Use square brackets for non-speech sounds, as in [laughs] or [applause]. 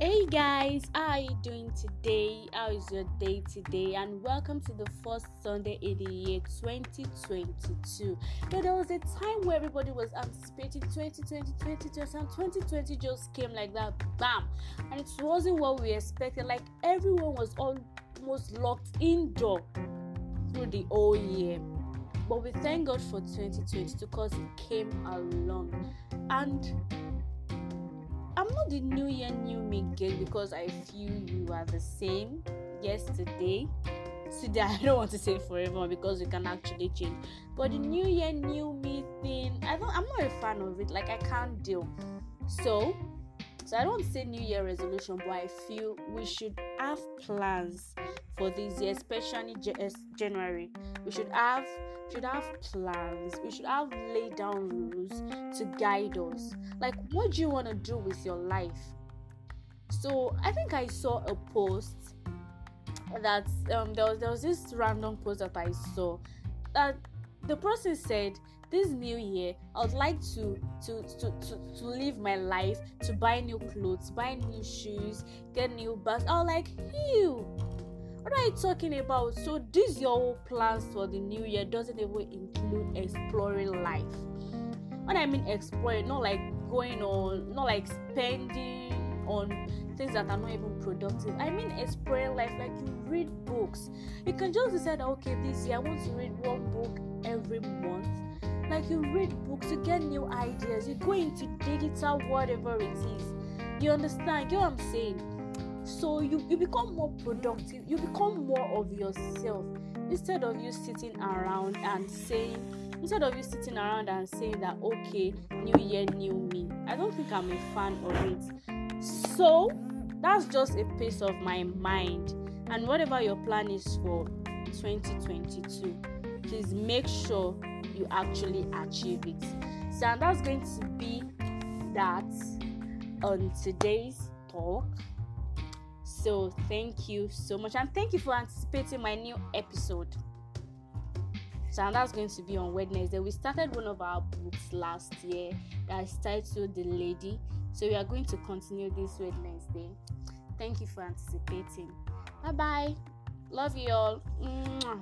Hey guys, how are you doing today? How is your day today? And welcome to the first Sunday in the year 2022. So there was a time where everybody was anticipating 2020, 2020, and 2020 just came like that, bam! And it wasn't what we expected. Like everyone was almost locked indoor through the whole year. But we thank God for 2022 because it came along. And I'm not the new year new me girl because I feel you are the same yesterday. Today [laughs] I don't want to say forever because we can actually change. But the new year new me thing, I don't I'm not a fan of it. Like I can't deal. So so I don't say new year resolution, but I feel we should have plans for this year, especially January. We should have should have plans. We should have laid down rules to guide us. Like, what do you want to do with your life? So I think I saw a post that um, there was there was this random post that I saw that the person said this new year i would like to to to to, to live my life to buy new clothes buy new shoes get new bags i was like you what are you talking about? So this your whole plans for the new year doesn't even include exploring life. What i mean exploring not like going on not like spending on things that are not even productive. I mean exploring life like you read books. You can just decide okay this year i want to read one book every month. Like you read books you get new ideas you go into digital whatever it is. You understand you know what i'm saying so you, you become more productive you become more of yourself instead of you sitting around and saying instead of you sitting around and saying that okay new year new me. I don't think i'm a fan of it. So that's just a piece of my mind. And whatever your plan is for 2022 please make sure you actually achieve it. So and that's going to be that on today's talk so thank you so much. And thank you for anticipating my new episode. So and that's going to be on wednesday. We started one of our books last year that is titled the lady. So we are going to continue this wednesday. Thank you for anticipating. Bye bye love you all. Mwah.